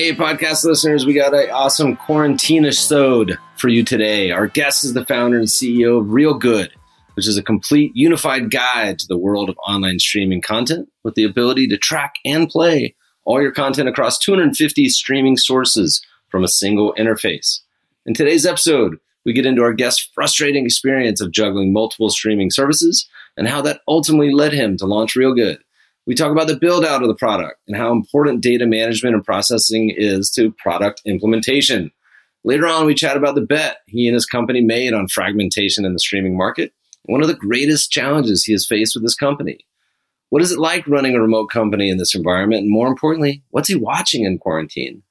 Hey, podcast listeners, we got an awesome quarantine episode for you today. Our guest is the founder and CEO of Reelgood, which is a complete unified guide to the world of online streaming content with the ability to track and play all your content across 250 streaming sources from a single interface. In today's episode, we get into our guest's frustrating experience of juggling multiple streaming services and how that ultimately led him to launch Reelgood. We talk about the build out of the product and how important data management and processing is to product implementation. Later on, we chat about the bet he and his company made on fragmentation in the streaming market, one of the greatest challenges he has faced with his company. What is it like running a remote company in this environment? And more importantly, what's he watching in quarantine?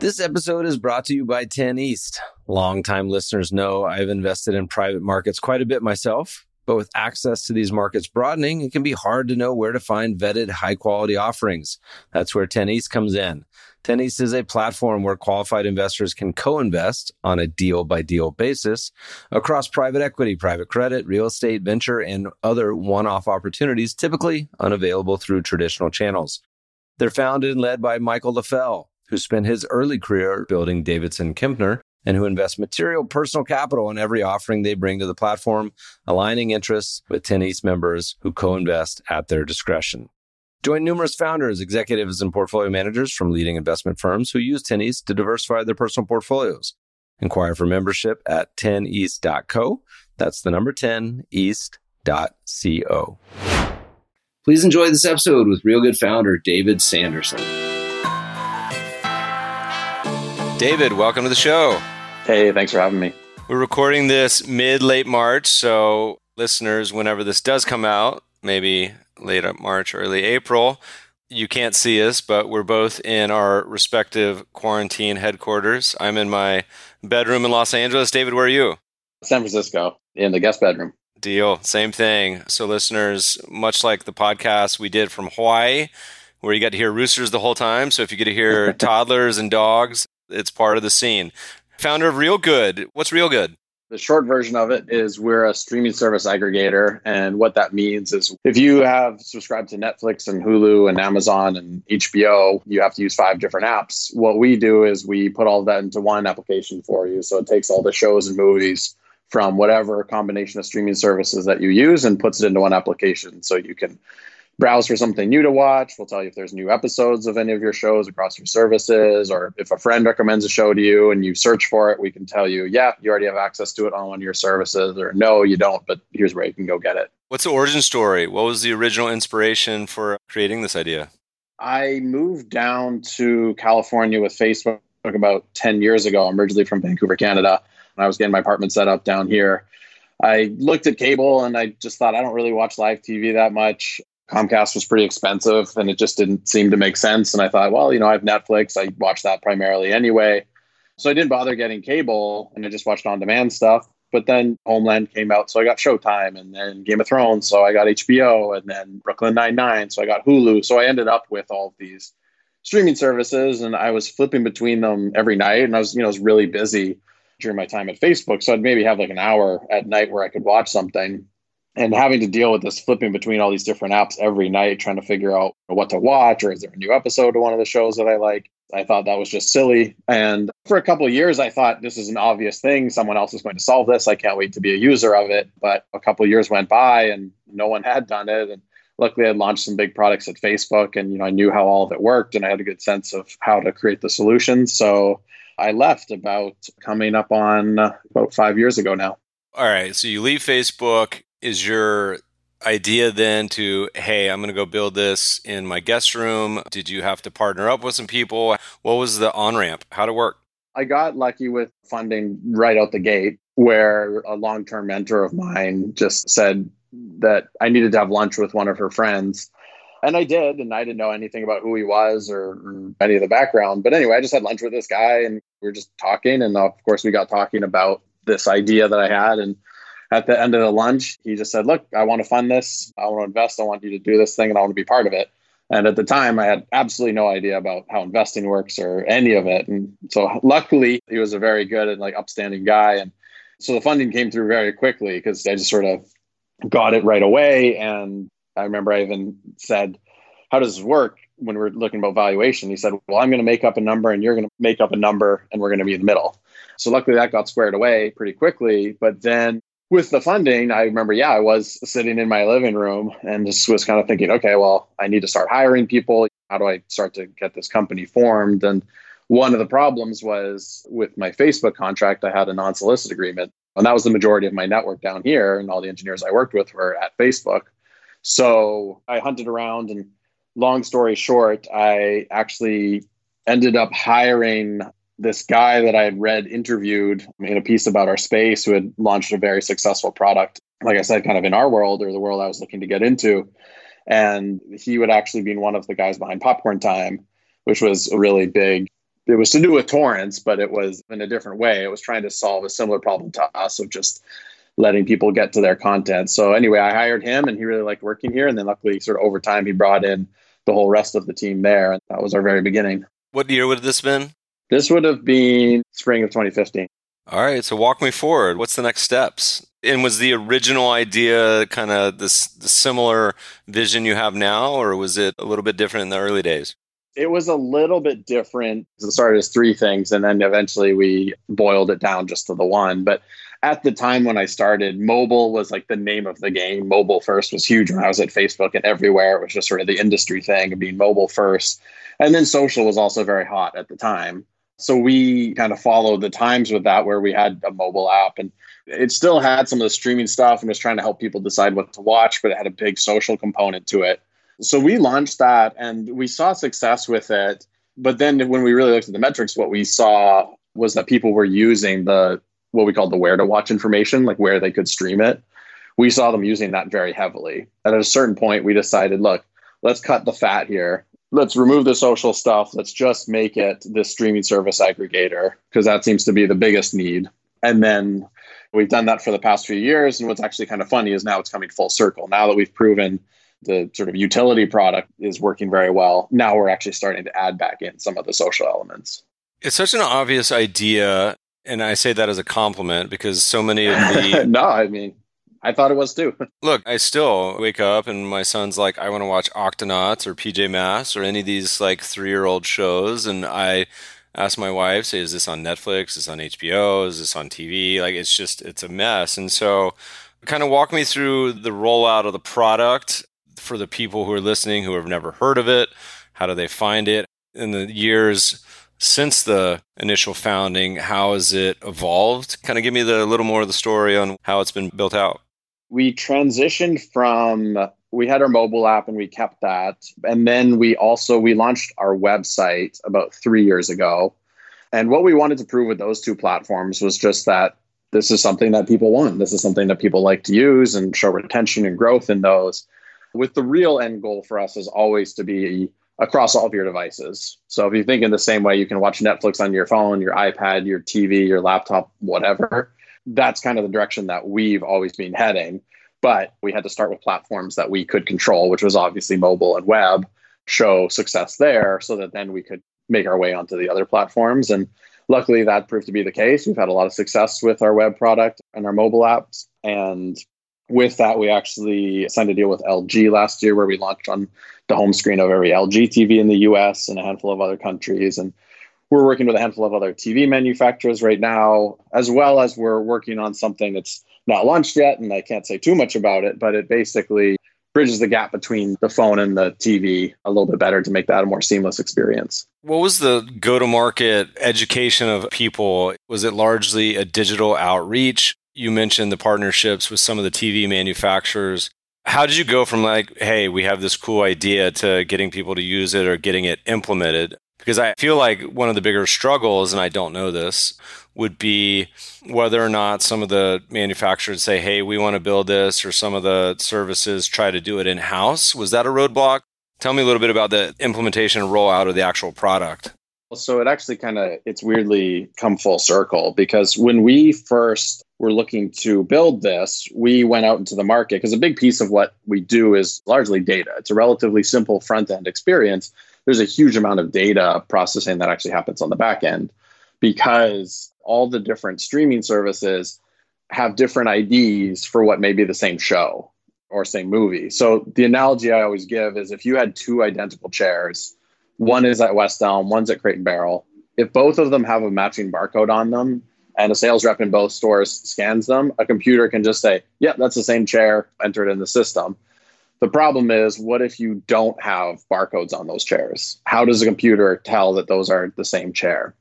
This episode is brought to you by 10 East. Longtime listeners know I've invested in private markets quite a bit myself. But with access to these markets broadening, it can be hard to know where to find vetted high quality offerings. That's where 10 East comes in. 10 East is a platform where qualified investors can co-invest on a deal by deal basis across private equity, private credit, real estate, venture, and other one-off opportunities typically unavailable through traditional channels. They're founded and led by Michael Leffell, who spent his early career building Davidson Kempner and who invest material personal capital in every offering they bring to the platform, aligning interests with 10 East members who co-invest at their discretion. Join numerous founders, executives, and portfolio managers from leading investment firms who use 10 East to diversify their personal portfolios. Inquire for membership at 10east.co. That's the number 10 east.co. Please enjoy this episode with Reelgood founder David Sanderson. David, welcome to the show. Hey, thanks for having me. We're recording this mid late March, so listeners, whenever this does come out, maybe late March, early April, you can't see us, but we're both in our respective quarantine headquarters. I'm in my bedroom in Los Angeles. David, where are you? San Francisco, in the guest bedroom. Deal. Same thing. So, listeners, much like the podcast we did from Hawaii, where you got to hear roosters the whole time. So, if you get to hear toddlers and dogs, it's part of the scene. Founder of Reelgood. What's Reelgood? The short version of it is we're a streaming service aggregator. And what that means is if you have subscribed to Netflix and Hulu and Amazon and HBO, you have to use five different apps. What we do is we put all that into one application for you. So it takes all the shows and movies from whatever combination of streaming services that you use and puts it into one application. So you can browse for something new to watch. We'll tell you if there's new episodes of any of your shows across your services, or if a friend recommends a show to you and you search for it, we can tell you, yeah, you already have access to it on one of your services, or no, you don't, but here's where you can go get it. What's the origin story? What was the original inspiration for creating this idea? I moved down to California with Facebook about 10 years ago. I'm originally from Vancouver, Canada, and I was getting my apartment set up down here. I looked at cable and I just thought I don't really watch live TV that much. Comcast was pretty expensive and it just didn't seem to make sense. And I thought, well, you know, I have Netflix. I watch that primarily anyway. So I didn't bother getting cable and I just watched on demand stuff. But then Homeland came out, so I got Showtime, and then Game of Thrones, so I got HBO, and then Brooklyn Nine Nine, so I got Hulu. So I ended up with all of these streaming services, and I was flipping between them every night, and I was, you know, I was really busy during my time at Facebook, so I'd maybe have like an hour at night where I could watch something and having to deal with this flipping between all these different apps every night trying to figure out what to watch or is there a new episode of one of the shows that i like? I thought that was just silly. And for a couple of years i thought this is an obvious thing. Someone else is going to solve this. I can't wait to be a user of it. But a couple of years went by and no one had done it. And luckily i had launched some big products at facebook and you know i knew how all of it worked and i had a good sense of how to create the solutions so i left about coming up on uh, about five years ago now. All right. So you leave facebook is your idea then to hey i'm going to go build this in my guest room did you have to partner up with some people what was the on ramp how to work i got lucky with funding right out the gate where a long-term mentor of mine just said that i needed to have lunch with one of her friends And I did, and I didn't know anything about who he was or, or, any of the background. But anyway, I just had lunch with this guy, and we were just talking. And of course, we got talking about this idea that I had. And at the end of the lunch, he just said, "Look, I want to fund this. I want to invest. I want you to do this thing, and I want to be part of it." And at the time, I had absolutely no idea about how investing works or any of it. And so, luckily, he was a very good and like upstanding guy. And so the funding came through very quickly because I just sort of got it right away. And I remember I even said, How does this work? When we are looking about valuation, he said, Well, I'm going to make up a number and you're going to make up a number and we're going to be in the middle. So luckily that got squared away pretty quickly. But then with the funding, I remember, yeah, I was sitting in my living room and just was kind of thinking, okay, well, I need to start hiring people. How do I start to get this company formed? And one of the problems was with my Facebook contract, I had a non solicit agreement. And that was the majority of my network down here. And all the engineers I worked with were at Facebook. So I hunted around and long story short, I actually ended up hiring this guy that I had read interviewed in a piece about our space who had launched a very successful product, like I said, kind of in our world or the world I was looking to get into. And he would actually be one of the guys behind Popcorn Time, which was a really big. It was to do with torrents, but it was in a different way. It was trying to solve a similar problem to us of just letting people get to their content. So anyway, I hired him and he really liked working here. And then luckily, sort of over time, he brought in the whole rest of the team there. And that was our very beginning. What year would this have been? This would have been spring of 2015. All right. So walk me forward. What's the next steps? And was the original idea kind of this the similar vision you have now, or was it a little bit different in the early days? It was a little bit different. It started as three things, and then eventually we boiled it down just to the one. But at the time when I started, mobile was like the name of the game. Mobile first was huge when I was at Facebook and everywhere. It was just sort of the industry thing of being mobile first. And then social was also very hot at the time. So we kind of followed the times with that, where we had a mobile app and it still had some of the streaming stuff and was trying to help people decide what to watch, but it had a big social component to it. So we launched that and we saw success with it. But then when we really looked at the metrics, what we saw was that people were using the what we called the where to watch information, like where they could stream it. We saw them using that very heavily. And at a certain point, we decided, look, let's cut the fat here. Let's remove the social stuff. Let's just make it this streaming service aggregator because that seems to be the biggest need. And then we've done that for the past few years. And what's actually kind of funny is now it's coming full circle. Now that we've proven the sort of utility product is working very well, now we're actually starting to add back in some of the social elements. It's such an obvious idea and I say that as a compliment because so many of the. no, I mean, I thought it was too. Look, I still wake up and my son's like, I want to watch Octonauts or PJ Masks or any of these like three year old shows. And I ask my wife, say, is this on Netflix? Is this on HBO? Is this on TV? Like, it's just, it's a mess. And so, kind of walk me through the rollout of the product for the people who are listening who have never heard of it. How do they find it? In the years since the initial founding, how has it evolved? Kind of give me the, a little more of the story on how it's been built out. We transitioned from we had our mobile app and we kept that. And then we also we launched our website about 3 years ago. And what we wanted to prove with those two platforms was just that this is something that people want. This is something that people like to use and show retention and growth in those. With the real end goal for us is always to be across all of your devices. So if you think in the same way you can watch Netflix on your phone, your iPad, your TV, your laptop, whatever, that's kind of the direction that we've always been heading. But we had to start with platforms that we could control, which was obviously mobile and web, show success there so that then we could make our way onto the other platforms. And luckily that proved to be the case. We've had a lot of success with our web product and our mobile apps. And with that, we actually signed a deal with LG last year where we launched on the home screen of every LG TV in the US and a handful of other countries. And we're working with a handful of other TV manufacturers right now, as well as we're working on something that's not launched yet. And I can't say too much about it, but it basically bridges the gap between the phone and the TV a little bit better to make that a more seamless experience. What was the go to market education of people? Was it largely a digital outreach? You mentioned the partnerships with some of the TV manufacturers. How did you go from like, hey, we have this cool idea to getting people to use it or getting it implemented? Because I feel like one of the bigger struggles, and I don't know this, would be whether or not some of the manufacturers say, hey, we want to build this, or some of the services try to do it in house. Was that a roadblock? Tell me a little bit about the implementation and rollout of the actual product. So it actually kind of it's weirdly come full circle because when we first were looking to build this, we went out into the market because a big piece of what we do is largely data. It's a relatively simple front end experience. There's a huge amount of data processing that actually happens on the back end because all the different streaming services have different IDs for what may be the same show or same movie. So the analogy I always give is if you had two identical chairs, one is at West Elm, one's at Crate and Barrel. If both of them have a matching barcode on them, and a sales rep in both stores scans them, a computer can just say, "Yep, that's the same chair entered in the system." The problem is, what if you don't have barcodes on those chairs? How does a computer tell that those are the same chair?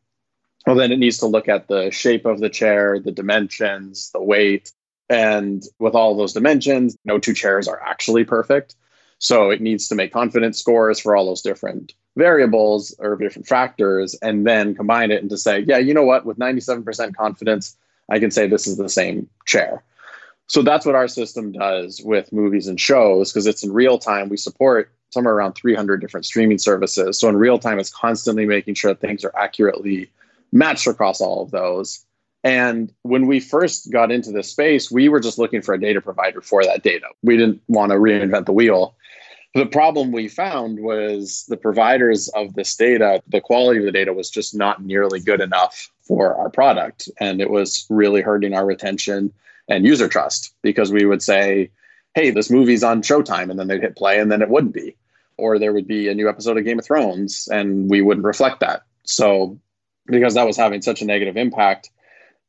Well, then it needs to look at the shape of the chair, the dimensions, the weight. And with all those dimensions, no two chairs are actually perfect. So it needs to make confidence scores for all those different variables or different factors and then combine it and to say, yeah, you know what, with 97% confidence, I can say this is the same chair. So that's what our system does with movies and shows because it's in real time. We support somewhere around 300 different streaming services. So in real time, it's constantly making sure things are accurately matched across all of those. And when we first got into this space, we were just looking for a data provider for that data. We didn't want to reinvent the wheel. The problem we found was the providers of this data, the quality of the data was just not nearly good enough for our product. And it was really hurting our retention and user trust because we would say, hey, this movie's on Showtime. And then they'd hit play and then it wouldn't be. Or there would be a new episode of Game of Thrones and we wouldn't reflect that. So, because that was having such a negative impact,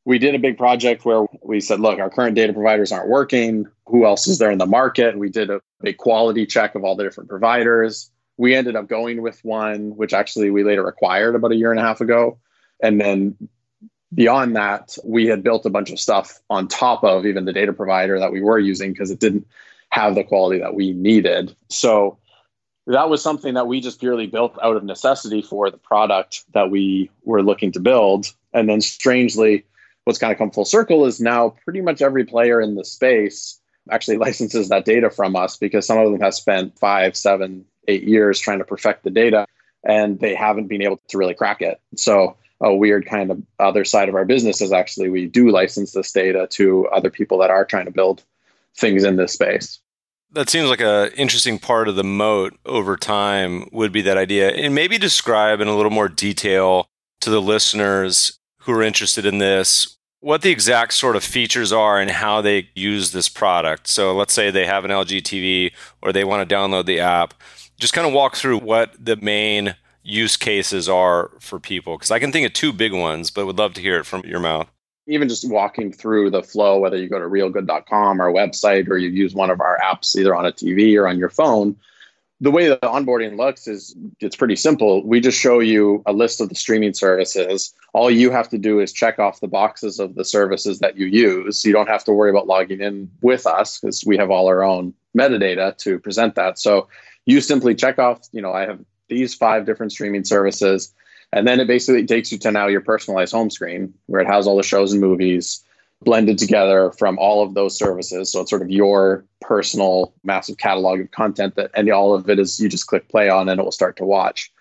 we did a big project where we said, look, our current data providers aren't working. Who else is there in the market? We did a big quality check of all the different providers. We ended up going with one, which actually we later acquired about a year and a half ago. And then beyond that, we had built a bunch of stuff on top of even the data provider that we were using because it didn't have the quality that we needed. So that was something that we just purely built out of necessity for the product that we were looking to build. And then strangely, what's kind of come full circle is now pretty much every player in the space actually licenses that data from us because some of them have spent five, seven, eight years trying to perfect the data and they haven't been able to really crack it. So a weird kind of other side of our business is actually we do license this data to other people that are trying to build things in this space. That seems like an interesting part of the moat over time would be that idea. And maybe describe in a little more detail to the listeners who are interested in this what the exact sort of features are and how they use this product. So let's say they have an LG TV or they want to download the app. Just kind of walk through what the main use cases are for people because I can think of two big ones, but would love to hear it from your mouth. Even just walking through the flow, whether you go to reelgood.com, our website, or you use one of our apps either on a TV or on your phone, the way the onboarding looks is it's pretty simple. We just show you a list of the streaming services. All you have to do is check off the boxes of the services that you use. You don't have to worry about logging in with us because we have all our own metadata to present that. So you simply check off, you know, I have these five different streaming services. And then it basically takes you to now your personalized home screen where it has all the shows and movies blended together from all of those services. So it's sort of your personal massive catalog of content that, and all of it is you just click play on and it will start to watch.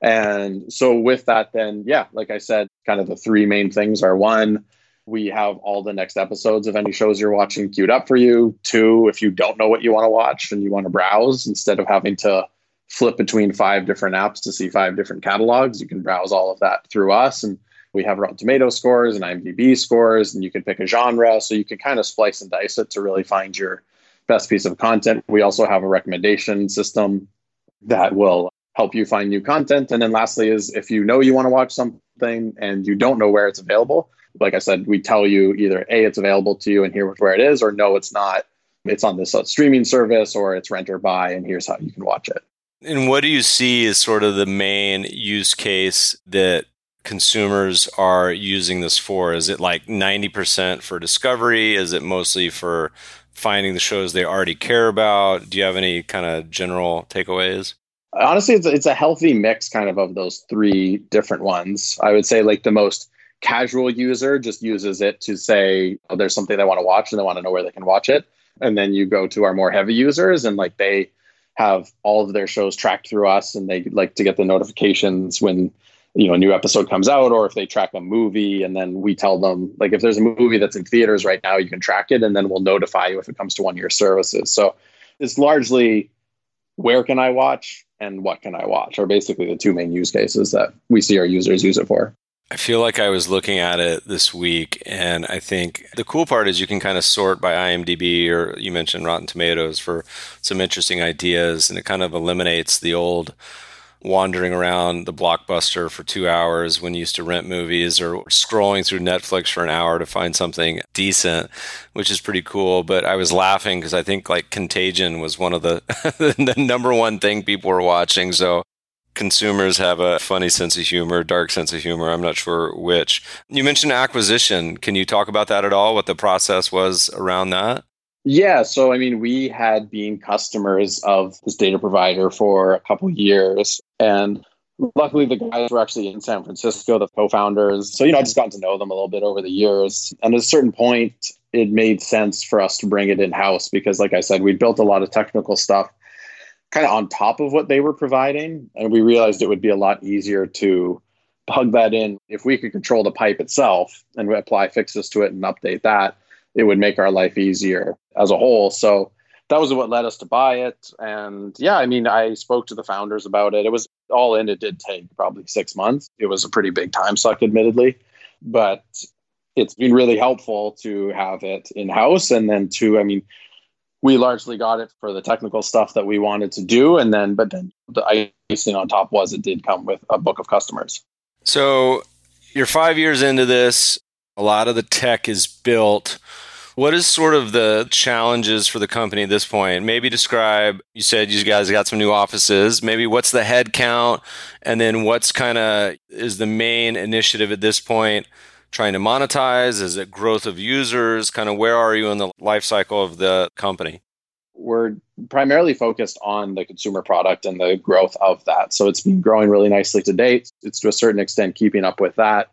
And so with that, then, yeah, like I said, kind of the three main things are one, we have all the next episodes of any shows you're watching queued up for you. Two, if you don't know what you want to watch and you want to browse instead of having to flip between five different apps to see five different catalogs, you can browse all of that through us. And we have Rotten Tomato scores and IMDb scores, and you can pick a genre. So you can kind of splice and dice it to really find your best piece of content. We also have a recommendation system that will help you find new content. And then lastly is if you know you want to watch something and you don't know where it's available, like I said, we tell you either A, it's available to you and here's where it is, or no, it's not. It's on this uh, streaming service or it's rent or buy, and here's how you can watch it. And what do you see as sort of the main use case that consumers are using this for? Is it like 90% for discovery? Is it mostly for finding the shows they already care about? Do you have any kind of general takeaways? Honestly, it's it's a healthy mix kind of of those three different ones. I would say like the most casual user just uses it to say oh, there's something they want to watch and they want to know where they can watch it. And then you go to our more heavy users and like they have all of their shows tracked through us and they like to get the notifications when you know a new episode comes out or if they track a movie and then we tell them like if there's a movie that's in theaters right now you can track it and then we'll notify you if it comes to one of your services. So it's largely where can i watch and what can i watch are basically the two main use cases that we see our users use it for I feel like I was looking at it this week, and I think the cool part is you can kind of sort by IMDb or you mentioned Rotten Tomatoes for some interesting ideas, and it kind of eliminates the old wandering around the blockbuster for two hours when you used to rent movies or scrolling through Netflix for an hour to find something decent, which is pretty cool. But I was laughing because I think like Contagion was one of the, the number one thing people were watching. So consumers have a funny sense of humor, dark sense of humor. I'm not sure which. You mentioned acquisition. Can you talk about that at all? What the process was around that? Yeah, so I mean, we had been customers of this data provider for a couple years, and luckily the guys were actually in San Francisco, the co-founders. So you know, I just gotten to know them a little bit over the years, and at a certain point, it made sense for us to bring it in house because, like I said, we built a lot of technical stuff kind of on top of what they were providing, and we realized it would be a lot easier to plug that in if we could control the pipe itself and apply fixes to it and update that it would make our life easier as a whole. So that was what led us to buy it. And yeah, I mean, I spoke to the founders about it. It was all in, it did take probably six months. It was a pretty big time suck, admittedly, but it's been really helpful to have it in house. And then, to, I mean, we largely got it for the technical stuff that we wanted to do. And then, but then the icing on top was it did come with a book of customers. So you're five years into this. A lot of the tech is built. What is sort of the challenges for the company at this point? Maybe describe, you said you guys got some new offices. Maybe what's the head count? And then what's kind of is the main initiative at this point trying to monetize? Is it growth of users? Kind of where are you in the life cycle of the company? We're primarily focused on the consumer product and the growth of that. So it's been growing really nicely to date. It's to a certain extent keeping up with that,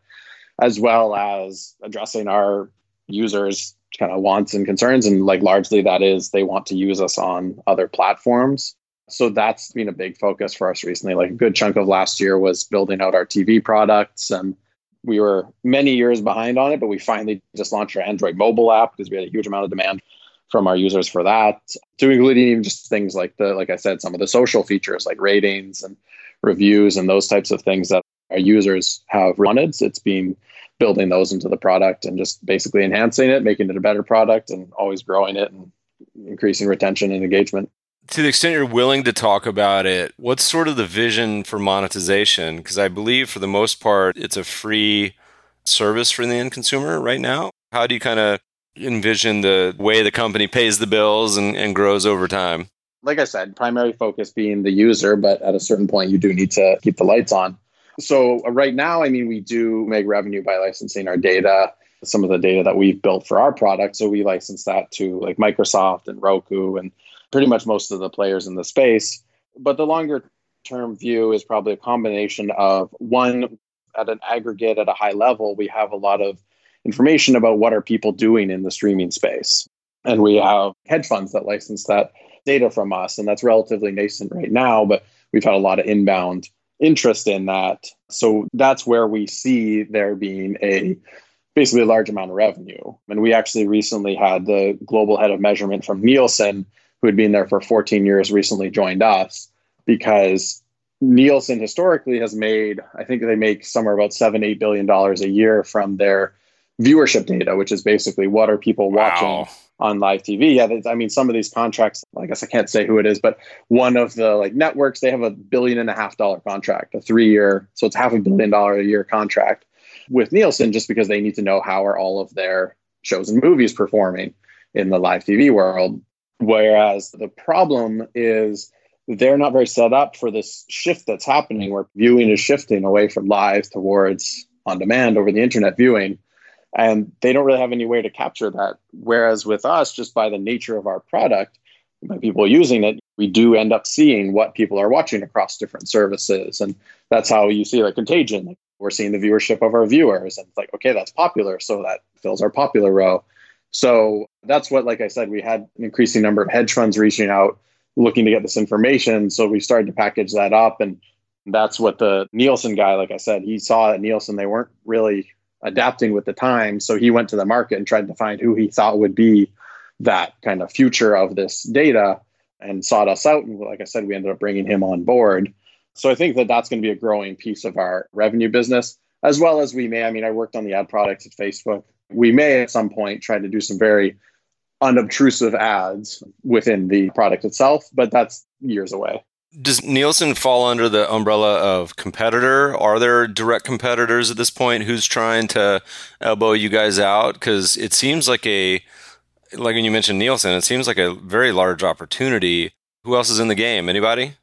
as well as addressing our users kind of wants and concerns. And like largely that is they want to use us on other platforms. So that's been a big focus for us recently. Like a good chunk of last year was building out our TV products. And we were many years behind on it, but we finally just launched our Android mobile app because we had a huge amount of demand from our users for that. To including even just things like the, like I said, some of the social features like ratings and reviews and those types of things that our users have wanted. It's been building those into the product and just basically enhancing it, making it a better product, and always growing it and increasing retention and engagement. To the extent you're willing to talk about it, what's sort of the vision for monetization? Because I believe for the most part, it's a free service for the end consumer right now. How do you kind of envision the way the company pays the bills and, and grows over time? Like I said, primary focus being the user, but at a certain point, you do need to keep the lights on. So uh, right now, I mean, we do make revenue by licensing our data, some of the data that we've built for our product. So we license that to like Microsoft and Roku and pretty much most of the players in the space. But the longer term view is probably a combination of one at an aggregate at a high level, we have a lot of information about what are people doing in the streaming space. And we have hedge funds that license that data from us. And that's relatively nascent right now, but we've had a lot of inbound interest in that. So that's where we see there being a basically a large amount of revenue. And we actually recently had the global head of measurement from Nielsen, who had been there for 14 years, recently joined us because Nielsen historically has made, I think they make somewhere about seven, eight billion dollars a year from their viewership data, which is basically what are people wow. watching on live TV. Yeah, I mean, some of these contracts, I guess I can't say who it is, but one of the like networks, they have a billion and a half dollar contract, a three year, so it's half a billion dollar a year contract with Nielsen, just because they need to know how are all of their shows and movies performing in the live TV world. Whereas the problem is they're not very set up for this shift that's happening where viewing is shifting away from live towards on demand over the internet viewing. And they don't really have any way to capture that. Whereas with us just by the nature of our product by people using it we do end up seeing what people are watching across different services. And that's how you see like contagion. We're seeing the viewership of our viewers and it's like okay that's popular. So that fills our popular row so that's what like i said we had an increasing number of hedge funds reaching out looking to get this information. So we started to package that up. And that's what the Nielsen guy, like I said, he saw at Nielsen, they weren't really adapting with the time. So he went to the market and tried to find who he thought would be that kind of future of this data and sought us out. And like I said, we ended up bringing him on board. So I think that that's going to be a growing piece of our revenue business, as well as we may. I mean, I worked on the ad products at Facebook. We may at some point try to do some very unobtrusive ads within the product itself, but that's years away. Does Nielsen fall under the umbrella of competitor? Are there direct competitors at this point who's trying to elbow you guys out? Because it seems like a, like when you mentioned Nielsen, it seems like a very large opportunity. Who else is in the game? Anybody?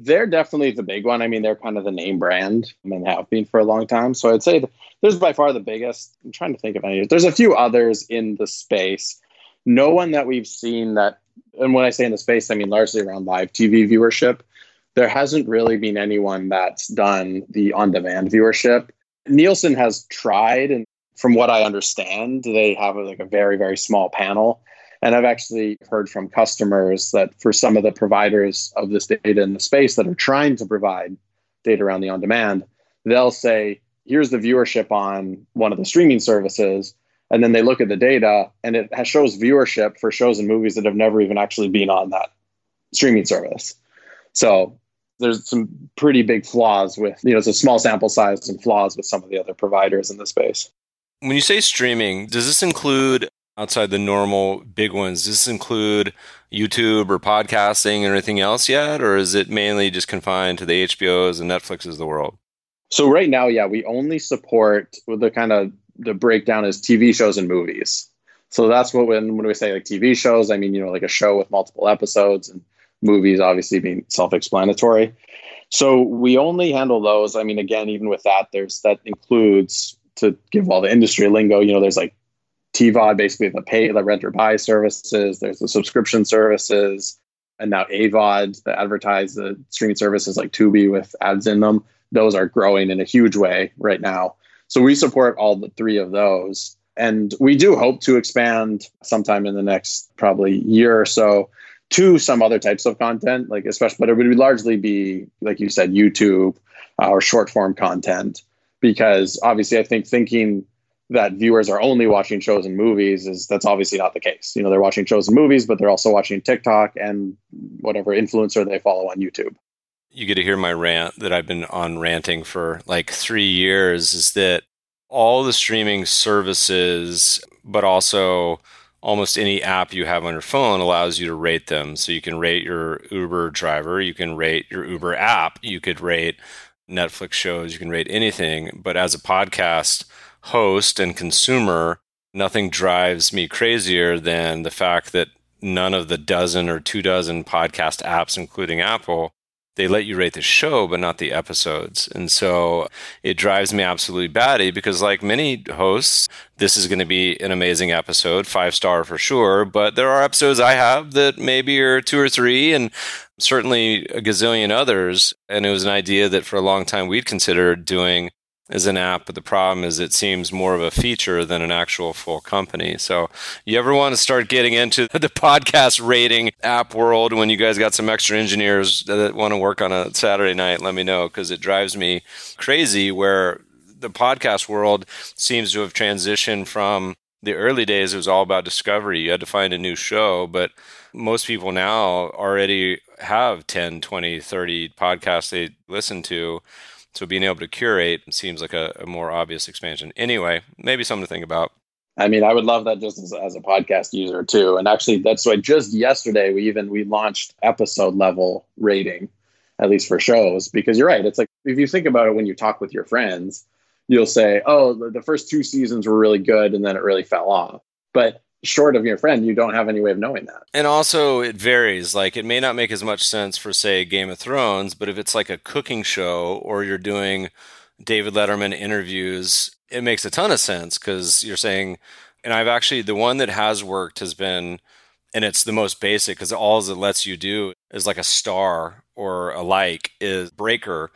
They're definitely the big one. I mean, they're kind of the name brand and have been for a long time. So I'd say there's by far the biggest. I'm trying to think of any. There's a few others in the space. No one that we've seen that and when I say in the space, I mean largely around live TV viewership. There hasn't really been anyone that's done the on demand viewership. Nielsen has tried, and from what I understand, they have like a very, very small panel. And I've actually heard from customers that for some of the providers of this data in the space that are trying to provide data around the on demand, they'll say, here's the viewership on one of the streaming services. And then they look at the data and it shows viewership for shows and movies that have never even actually been on that streaming service. So there's some pretty big flaws with you know it's a small sample size and flaws with some of the other providers in the space. When you say streaming does this include outside the normal big ones does this include youtube or podcasting or anything else yet or is it mainly just confined to the hbos and netflixes of the world so right now yeah we only support the kind of the breakdown is TV shows and movies. So that's what when when we say like TV shows, I mean you know like a show with multiple episodes and movies obviously being self-explanatory. So we only handle those. I mean again even with that there's that includes to give all the industry lingo, you know there's like TVOD basically the pay the rent or buy services, there's the subscription services and now AVOD the advertise the streaming services like Tubi with ads in them. Those are growing in a huge way right now. So we support all the three of those. And we do hope to expand sometime in the next probably year or so to some other types of content, like especially, but it would largely be, like you said, YouTube uh, or short form content. Because obviously, I think thinking that viewers are only watching shows and movies is that's obviously not the case. You know, they're watching shows and movies, but they're also watching TikTok and whatever influencer they follow on YouTube you get to hear my rant that I've been on ranting for like three years is that all the streaming services, but also almost any app you have on your phone allows you to rate them. So you can rate your Uber driver, you can rate your Uber app, you could rate Netflix shows, you can rate anything. But as a podcast host and consumer, nothing drives me crazier than the fact that none of the dozen or two dozen podcast apps, including Apple, they let you rate the show but not the episodes. And so it drives me absolutely batty because like many hosts this is going to be an amazing episode five star for sure but there are episodes i have that maybe are two or three and certainly a gazillion others. And it was an idea that for a long time we'd considered doing as an app, but the problem is it seems more of a feature than an actual full company. So, you ever want to start getting into the podcast rating app world when you guys got some extra engineers that want to work on a Saturday night, let me know because it drives me crazy where the podcast world seems to have transitioned from the early days. It was all about discovery. You had to find a new show but most people now already have 10 20 30 podcasts they listen to so being able to curate seems like a, a more obvious expansion. Anyway, maybe something to think about. I mean, I would love that just as, as, a podcast user too. And actually, that's why just yesterday we even we launched episode level rating, at least for shows. Because you're right, it's like if you think about it when you talk with your friends, you'll say, "Oh, the, the first two seasons were really good, and then it really fell off." But short of your friend, you don't have any way of knowing that. And also, it varies. Like, it may not make as much sense for, say, Game of Thrones, but if it's like a cooking show or you're doing David Letterman interviews, it makes a ton of sense because you're saying, and I've actually, the one that has worked has been, and it's the most basic because all it lets you do is like a star or a like is breaker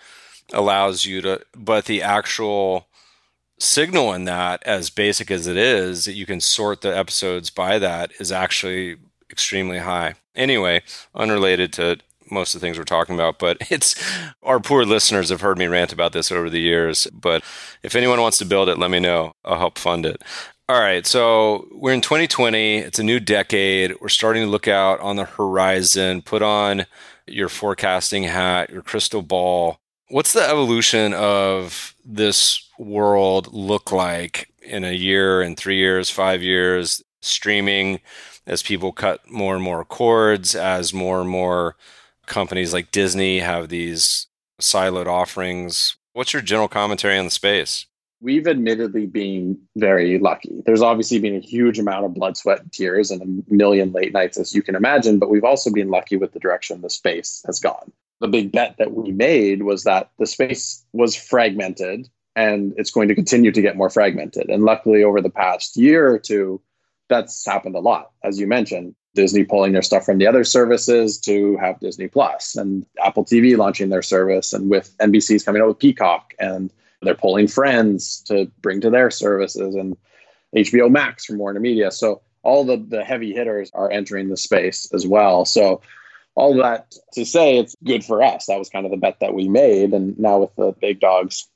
allows you to, but the actual signal in that, as basic as it is, that you can sort the episodes by that is actually extremely high. Anyway, unrelated to most of the things we're talking about, but it's our poor listeners have heard me rant about this over the years. But if anyone wants to build it, let me know. I'll help fund it. All right, so we're in 2020. It's a new decade. We're starting to look out on the horizon. Put on your forecasting hat, your crystal ball. What's the evolution of this world look like in a year, in three years, five years? Streaming, as people cut more and more cords, as more and more companies like Disney have these siloed offerings. What's your general commentary on the space? We've admittedly been very lucky. There's obviously been a huge amount of blood, sweat, and tears and a million late nights, as you can imagine, but we've also been lucky with the direction the space has gone. The big bet that we made was that the space was fragmented and it's going to continue to get more fragmented. And luckily, over the past year or two, that's happened a lot. As you mentioned, Disney pulling their stuff from the other services to have Disney Plus and Apple TV launching their service and with NBC's coming out with Peacock and they're pulling Friends to bring to their services and HBO Max from Warner Media. So all the, the heavy hitters are entering the space as well. So all that to say it's good for us. That was kind of the bet that we made. And now with the big dogs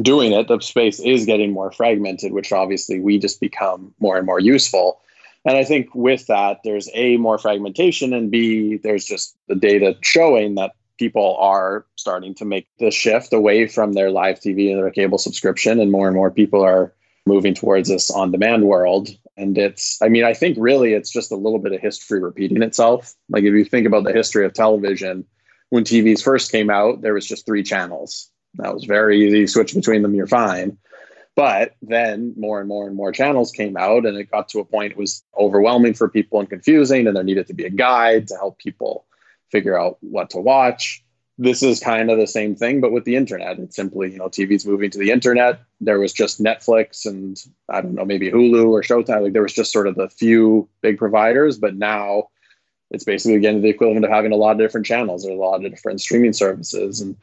doing it, the space is getting more fragmented, which obviously we just become more and more useful. And I think with that, there's A, more fragmentation, and B, there's just the data showing that people are starting to make the shift away from their live TV and their cable subscription, and more and more people are moving towards this on demand world. And it's, I mean, I think really it's just a little bit of history repeating itself. Like if you think about the history of television, when TVs first came out, there was just three channels. That was very easy. Switch between them, you're fine. But then more and more and more channels came out, and it got to a point it was overwhelming for people and confusing, and there needed to be a guide to help people figure out what to watch. This is kind of the same thing, but with the internet. It's simply, you know, TV's moving to the internet. There was just Netflix and I don't know, maybe Hulu or Showtime. Like there was just sort of the few big providers, but now it's basically again the equivalent of having a lot of different channels. There's a lot of different streaming services. And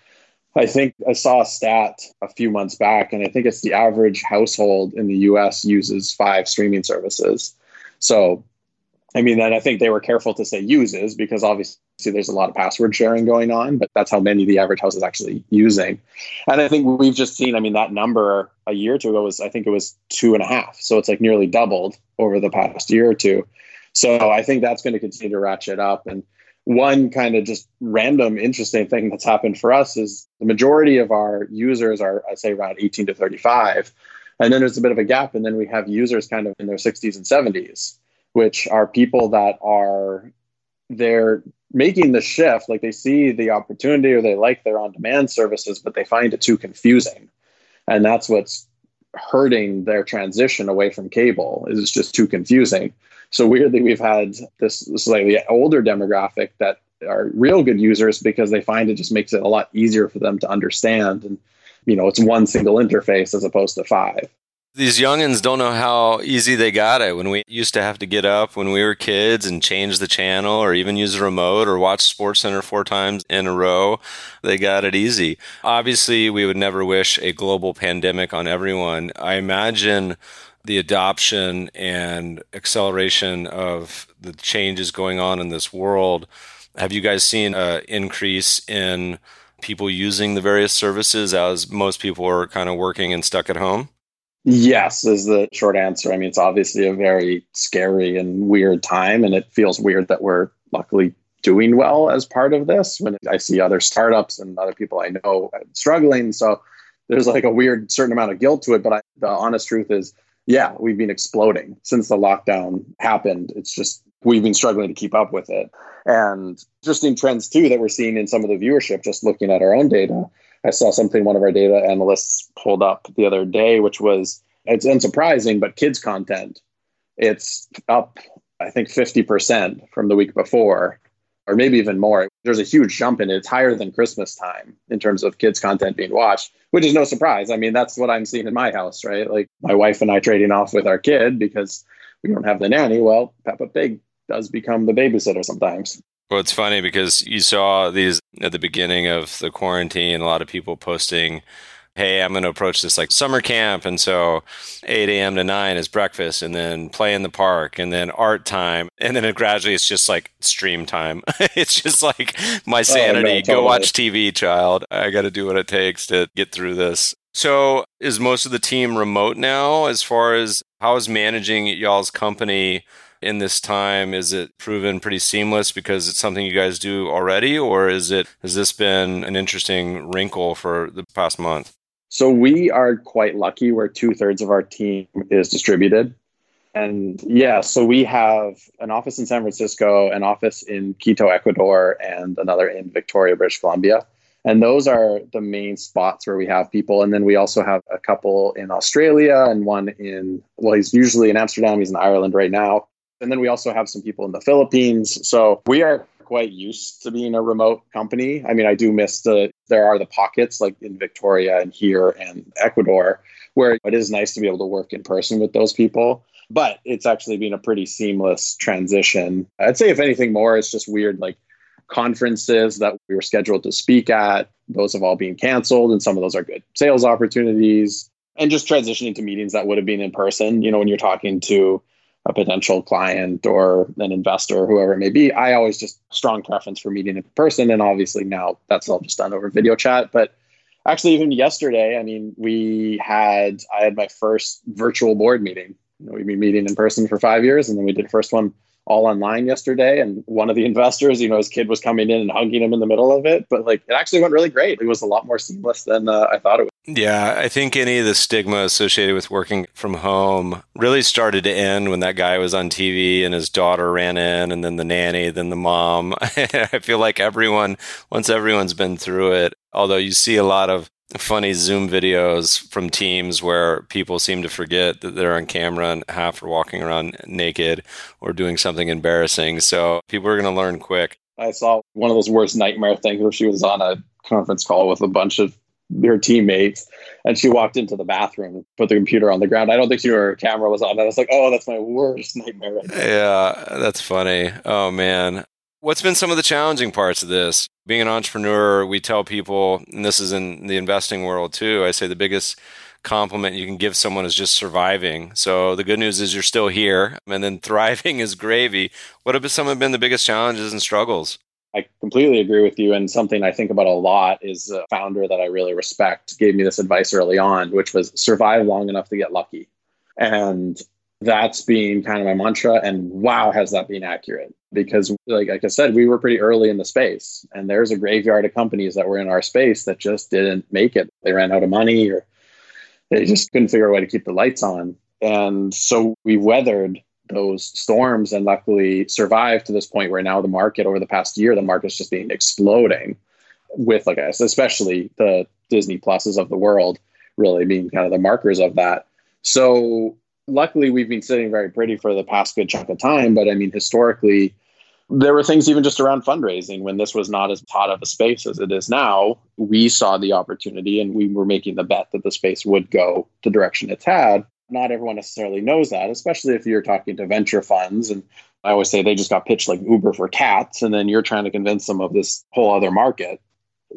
I think I saw a stat a few months back, and I think it's the average household in the US uses five streaming services. So, I mean, then I think they were careful to say uses because obviously there's a lot of password sharing going on, but that's how many the average house is actually using. And I think we've just seen, I mean, that number a year or two ago was, I think it was two and a half. So it's like nearly doubled over the past year or two. So I think that's going to continue to ratchet up. And one kind of just random interesting thing that's happened for us is the majority of our users are i say around 18 to 35 and then there's a bit of a gap and then we have users kind of in their 60s and 70s which are people that are they're making the shift. Like they see the opportunity or they like their on demand services but they find it too confusing. And that's what's hurting their transition away from cable is just too confusing so weirdly, we've had this slightly older demographic that are Reelgood users because they find it just makes it a lot easier for them to understand. And, you know, it's one single interface as opposed to five. These youngins don't know how easy they got it. When we used to have to get up when we were kids and change the channel or even use a remote or watch Sports Center four times in a row, they got it easy. Obviously, we would never wish a global pandemic on everyone. I imagine the adoption and acceleration of the changes going on in this world, have you guys seen an increase in people using the various services as most people are kind of working and stuck at home? Yes, is the short answer. I mean, it's obviously a very scary and weird time, and it feels weird that we're luckily doing well as part of this when I see other startups and other people I know struggling. So there's like a weird certain amount of guilt to it. But I, the honest truth is, yeah, we've been exploding since the lockdown happened. It's just we've been struggling to keep up with it. And just in trends too that we're seeing in some of the viewership, just looking at our own data. I saw something one of our data analysts pulled up the other day, which was it's unsurprising, but kids content. It's up, I think, 50% from the week before or maybe even more. There's a huge jump in it. It's higher than Christmas time in terms of kids' content being watched, which is no surprise. I mean, that's what I'm seeing in my house, right? Like my wife and I trading off with our kid because we don't have the nanny. Well, Peppa Pig does become the babysitter sometimes. Well, it's funny because you saw these at the beginning of the quarantine, a lot of people posting hey, I'm going to approach this like summer camp. And so 8 a.m. to 9 is breakfast and then play in the park and then art time. And then it gradually it's just like stream time. it's just like my oh, sanity. Oh, no, totally. Go watch TV, child. I got to do what it takes to get through this. So is most of the team remote now as far as how is managing y'all's company in this time? Is it proven pretty seamless because it's something you guys do already, or is it has this been an interesting wrinkle for the past month? So we are quite lucky where two thirds of our team is distributed. And yeah, so we have an office in San Francisco, an office in Quito, Ecuador, and another in Victoria, British Columbia. And those are the main spots where we have people. And then we also have a couple in Australia and one in, well, he's usually in Amsterdam, he's in Ireland right now. And then we also have some people in the Philippines. So we are quite used to being a remote company. I mean, I do miss the, there are the pockets like in Victoria and here and Ecuador where it is nice to be able to work in person with those people. But it's actually been a pretty seamless transition. I'd say, if anything more, it's just weird. Like conferences that we were scheduled to speak at, those have all been canceled. And some of those are good sales opportunities. And just transitioning to meetings that would have been in person. You know, when you're talking to a potential client or an investor, whoever it may be, I always just strong preference for meeting in person. And obviously now that's all just done over video chat. But actually, even yesterday, I mean, we had I had my first virtual board meeting. You know, we've been meeting in person for five years, and then we did the first one all online yesterday. And one of the investors, you know, his kid was coming in and hugging him in the middle of it. But like, it actually went really great. It was a lot more seamless than uh, I thought it would. Yeah, I think any of the stigma associated with working from home really started to end when that guy was on TV and his daughter ran in, and then the nanny, then the mom. I feel like everyone, once everyone's been through it, although you see a lot of funny Zoom videos from teams where people seem to forget that they're on camera and half are walking around naked or doing something embarrassing. So people are going to learn quick. I saw one of those worst nightmare things where she was on a conference call with a bunch of her teammates and she walked into the bathroom put the computer on the ground. I don't think she knew her camera was on. I was like oh that's my worst nightmare. Right yeah that's funny. Oh man What's been some of the challenging parts of this? Being an entrepreneur, we tell people, and this is in the investing world too, I say the biggest compliment you can give someone is just surviving. So the good news is you're still here, and then thriving is gravy. What have some have been the biggest challenges and struggles? I completely agree with you. And something I think about a lot is a founder that I really respect gave me this advice early on, which was survive long enough to get lucky. And that's been kind of my mantra. And wow, has that been accurate? Because, like, like I said, we were pretty early in the space, and there's a graveyard of companies that were in our space that just didn't make it. They ran out of money or they just couldn't figure a way to keep the lights on. And so we weathered those storms and luckily survived to this point where now the market over the past year, the market's just been exploding with, like I said, especially the Disney Pluses of the world really being kind of the markers of that. So luckily we've been sitting very pretty for the past good chunk of time. But I mean, historically, there were things even just around fundraising when this was not as hot of a space as it is now. We saw the opportunity and we were making the bet that the space would go the direction it's had. Not everyone necessarily knows that, especially if you're talking to venture funds. And I always say they just got pitched like Uber for cats, and then you're trying to convince them of this whole other market.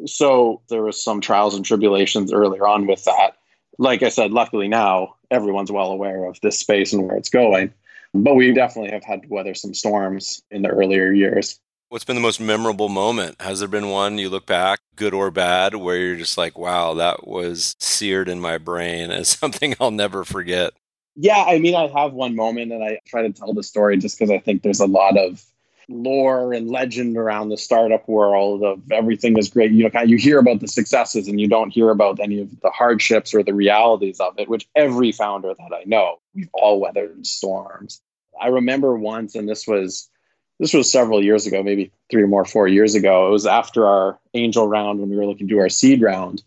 So there was some trials and tribulations earlier on with that. Like I said, luckily now everyone's well aware of this space and where it's going. But we definitely have had to weather some storms in the earlier years. What's been the most memorable moment? Has there been one you look back, good or bad, where you're just like, wow, that was seared in my brain as something I'll never forget? Yeah, I mean, I have one moment and I try to tell the story just because I think there's a lot of lore and legend around the startup world of everything is great. You know, you hear about the successes and you don't hear about any of the hardships or the realities of it, which every founder that I know, we've all weathered storms. I remember once, and this was this was several years ago, maybe three or more, four years ago. It was after our angel round when we were looking to do our seed round.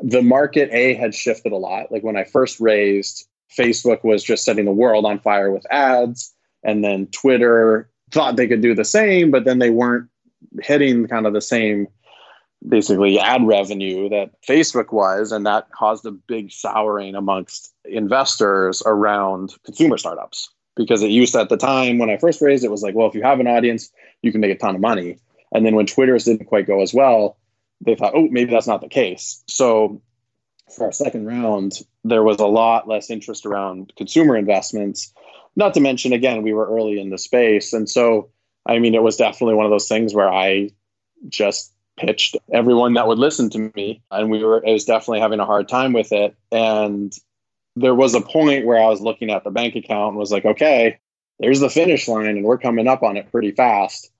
The market A had shifted a lot. Like when I first raised, Facebook was just setting the world on fire with ads. And then Twitter thought they could do the same, but then they weren't hitting kind of the same basically ad revenue that Facebook was. And that caused a big souring amongst investors around consumer startups. Because it used to, at the time when I first raised it, was like, well, if you have an audience, you can make a ton of money. And then when Twitter's didn't quite go as well, they thought, oh, maybe that's not the case. So for our second round, there was a lot less interest around consumer investments. Not to mention, again, we were early in the space. And so, I mean, it was definitely one of those things where I just pitched everyone that would listen to me. And we were, I was definitely having a hard time with it. And there was a point where I was looking at the bank account and was like, okay, there's the finish line and we're coming up on it pretty fast.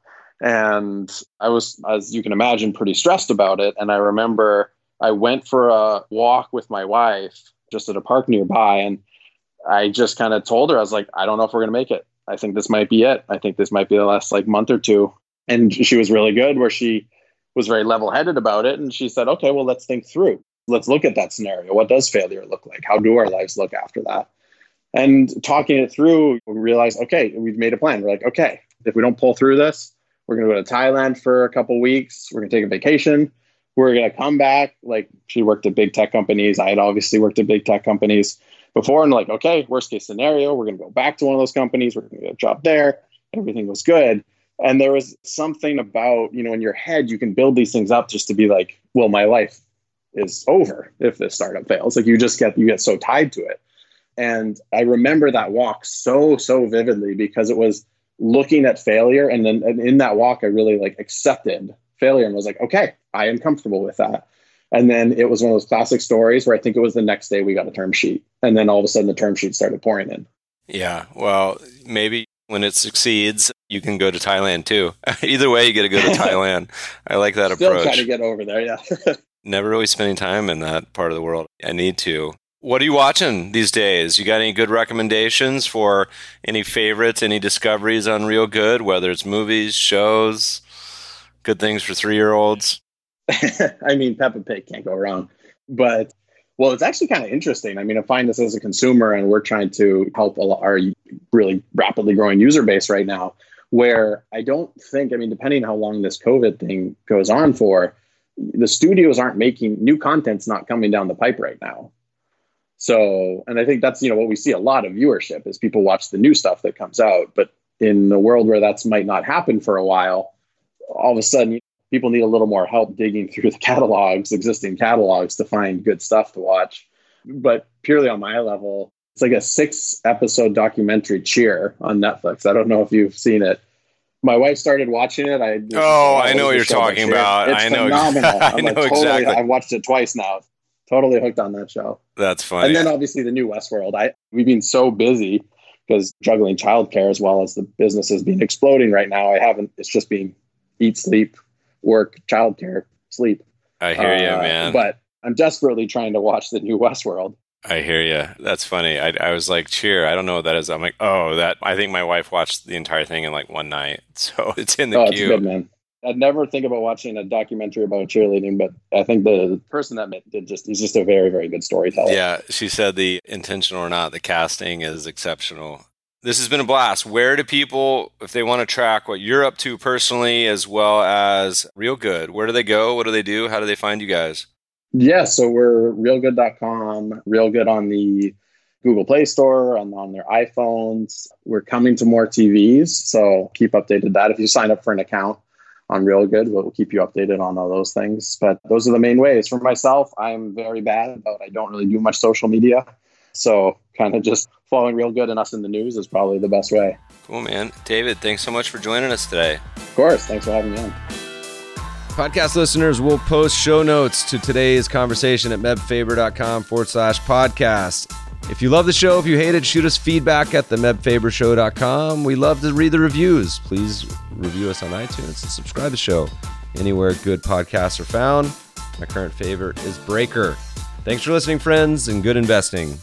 And I was, as you can imagine, pretty stressed about it. And I remember I went for a walk with my wife just at a park nearby. And I just kind of told her, I was like, I don't know if we're going to make it. I think this might be it. I think this might be the last like month or two. And she was really good where she was very level headed about it. And she said, okay, well, let's think through. Let's look at that scenario. What does failure look like? How do our lives look after that? And talking it through, we realized, okay, we've made a plan. We're like, okay, if we don't pull through this, we're going to go to Thailand for a couple weeks. We're going to take a vacation. We're going to come back. Like she worked at big tech companies. I had obviously worked at big tech companies before. And like, okay, worst case scenario, we're going to go back to one of those companies. We're going to get a job there. Everything was good. And there was something about, you know, in your head, you can build these things up just to be like, well, my life is over if this startup fails. Like you just get, you get so tied to it. And I remember that walk so, so vividly because it was looking at failure. And then and in that walk, I really like accepted failure and was like, okay, I am comfortable with that. And then it was one of those classic stories where I think it was the next day we got a term sheet. And then all of a sudden the term sheet started pouring in. Yeah. Well, maybe when it succeeds, you can go to Thailand too. Either way, you get to go to Thailand. I like that approach. Still approach. trying to get over there, yeah. Never really spending time in that part of the world. I need to. What are you watching these days? You got any good recommendations for any favorites, any discoveries on Reelgood, whether it's movies, shows, good things for three year olds? I mean, Peppa Pig can't go wrong. But well, it's actually kind of interesting. I mean, I find this as a consumer, and we're trying to help our really rapidly growing user base right now. Where I don't think, I mean, depending how long this COVID thing goes on for, the studios aren't making new content's not coming down the pipe right now. So, and I think that's you know what we see a lot of viewership is people watch the new stuff that comes out, but in a world where that's might not happen for a while, all of a sudden people need a little more help digging through the catalogs, existing catalogs, to find good stuff to watch. But purely on my level, it's like a six episode documentary cheer on Netflix. I don't know if you've seen it. My wife started watching it. I oh, I know what you're talking about. It's I know, phenomenal. I know like, totally, exactly. I've watched it twice now. Totally hooked on that show. That's funny. And then obviously the new Westworld. I we've been so busy because juggling childcare as well as the business has been exploding right now. I haven't. It's just been eat, sleep, work, childcare, sleep. I hear you, Uh, man. But I'm desperately trying to watch the new Westworld. I hear you. That's funny. I, I was like, cheer. I don't know what that is. I'm like, oh, that. I think my wife watched the entire thing in like one night. So it's in the oh, queue. good, man. I'd never think about watching a documentary about cheerleading, but I think the person that made- did just he's just a very, very good storyteller. Yeah, she said the intentional or not, the casting is exceptional. This has been a blast. Where do people, if they want to track what you're up to personally, as well as Reelgood, where do they go? What do they do? How do they find you guys? Yeah, so we're reelgood.com, real good on the Google Play Store, on, on their iPhones. We're coming to more TVs, so keep updated that. If you sign up for an account on Reelgood, we'll keep you updated on all those things. But those are the main ways. For myself, I'm very bad about I don't really do much social media. So kind of just following Reelgood and us in the news is probably the best way. Cool, man. David, thanks so much for joining us today. Of course. Thanks for having me on. Podcast listeners will post show notes to today's conversation at mebfaber.com forward slash podcast. If you love the show, if you hate it, shoot us feedback at the mebfabershow.com. We love to read the reviews. Please review us on iTunes and subscribe to the show anywhere good podcasts are found. My current favorite is Breaker. Thanks for listening, friends, and good investing.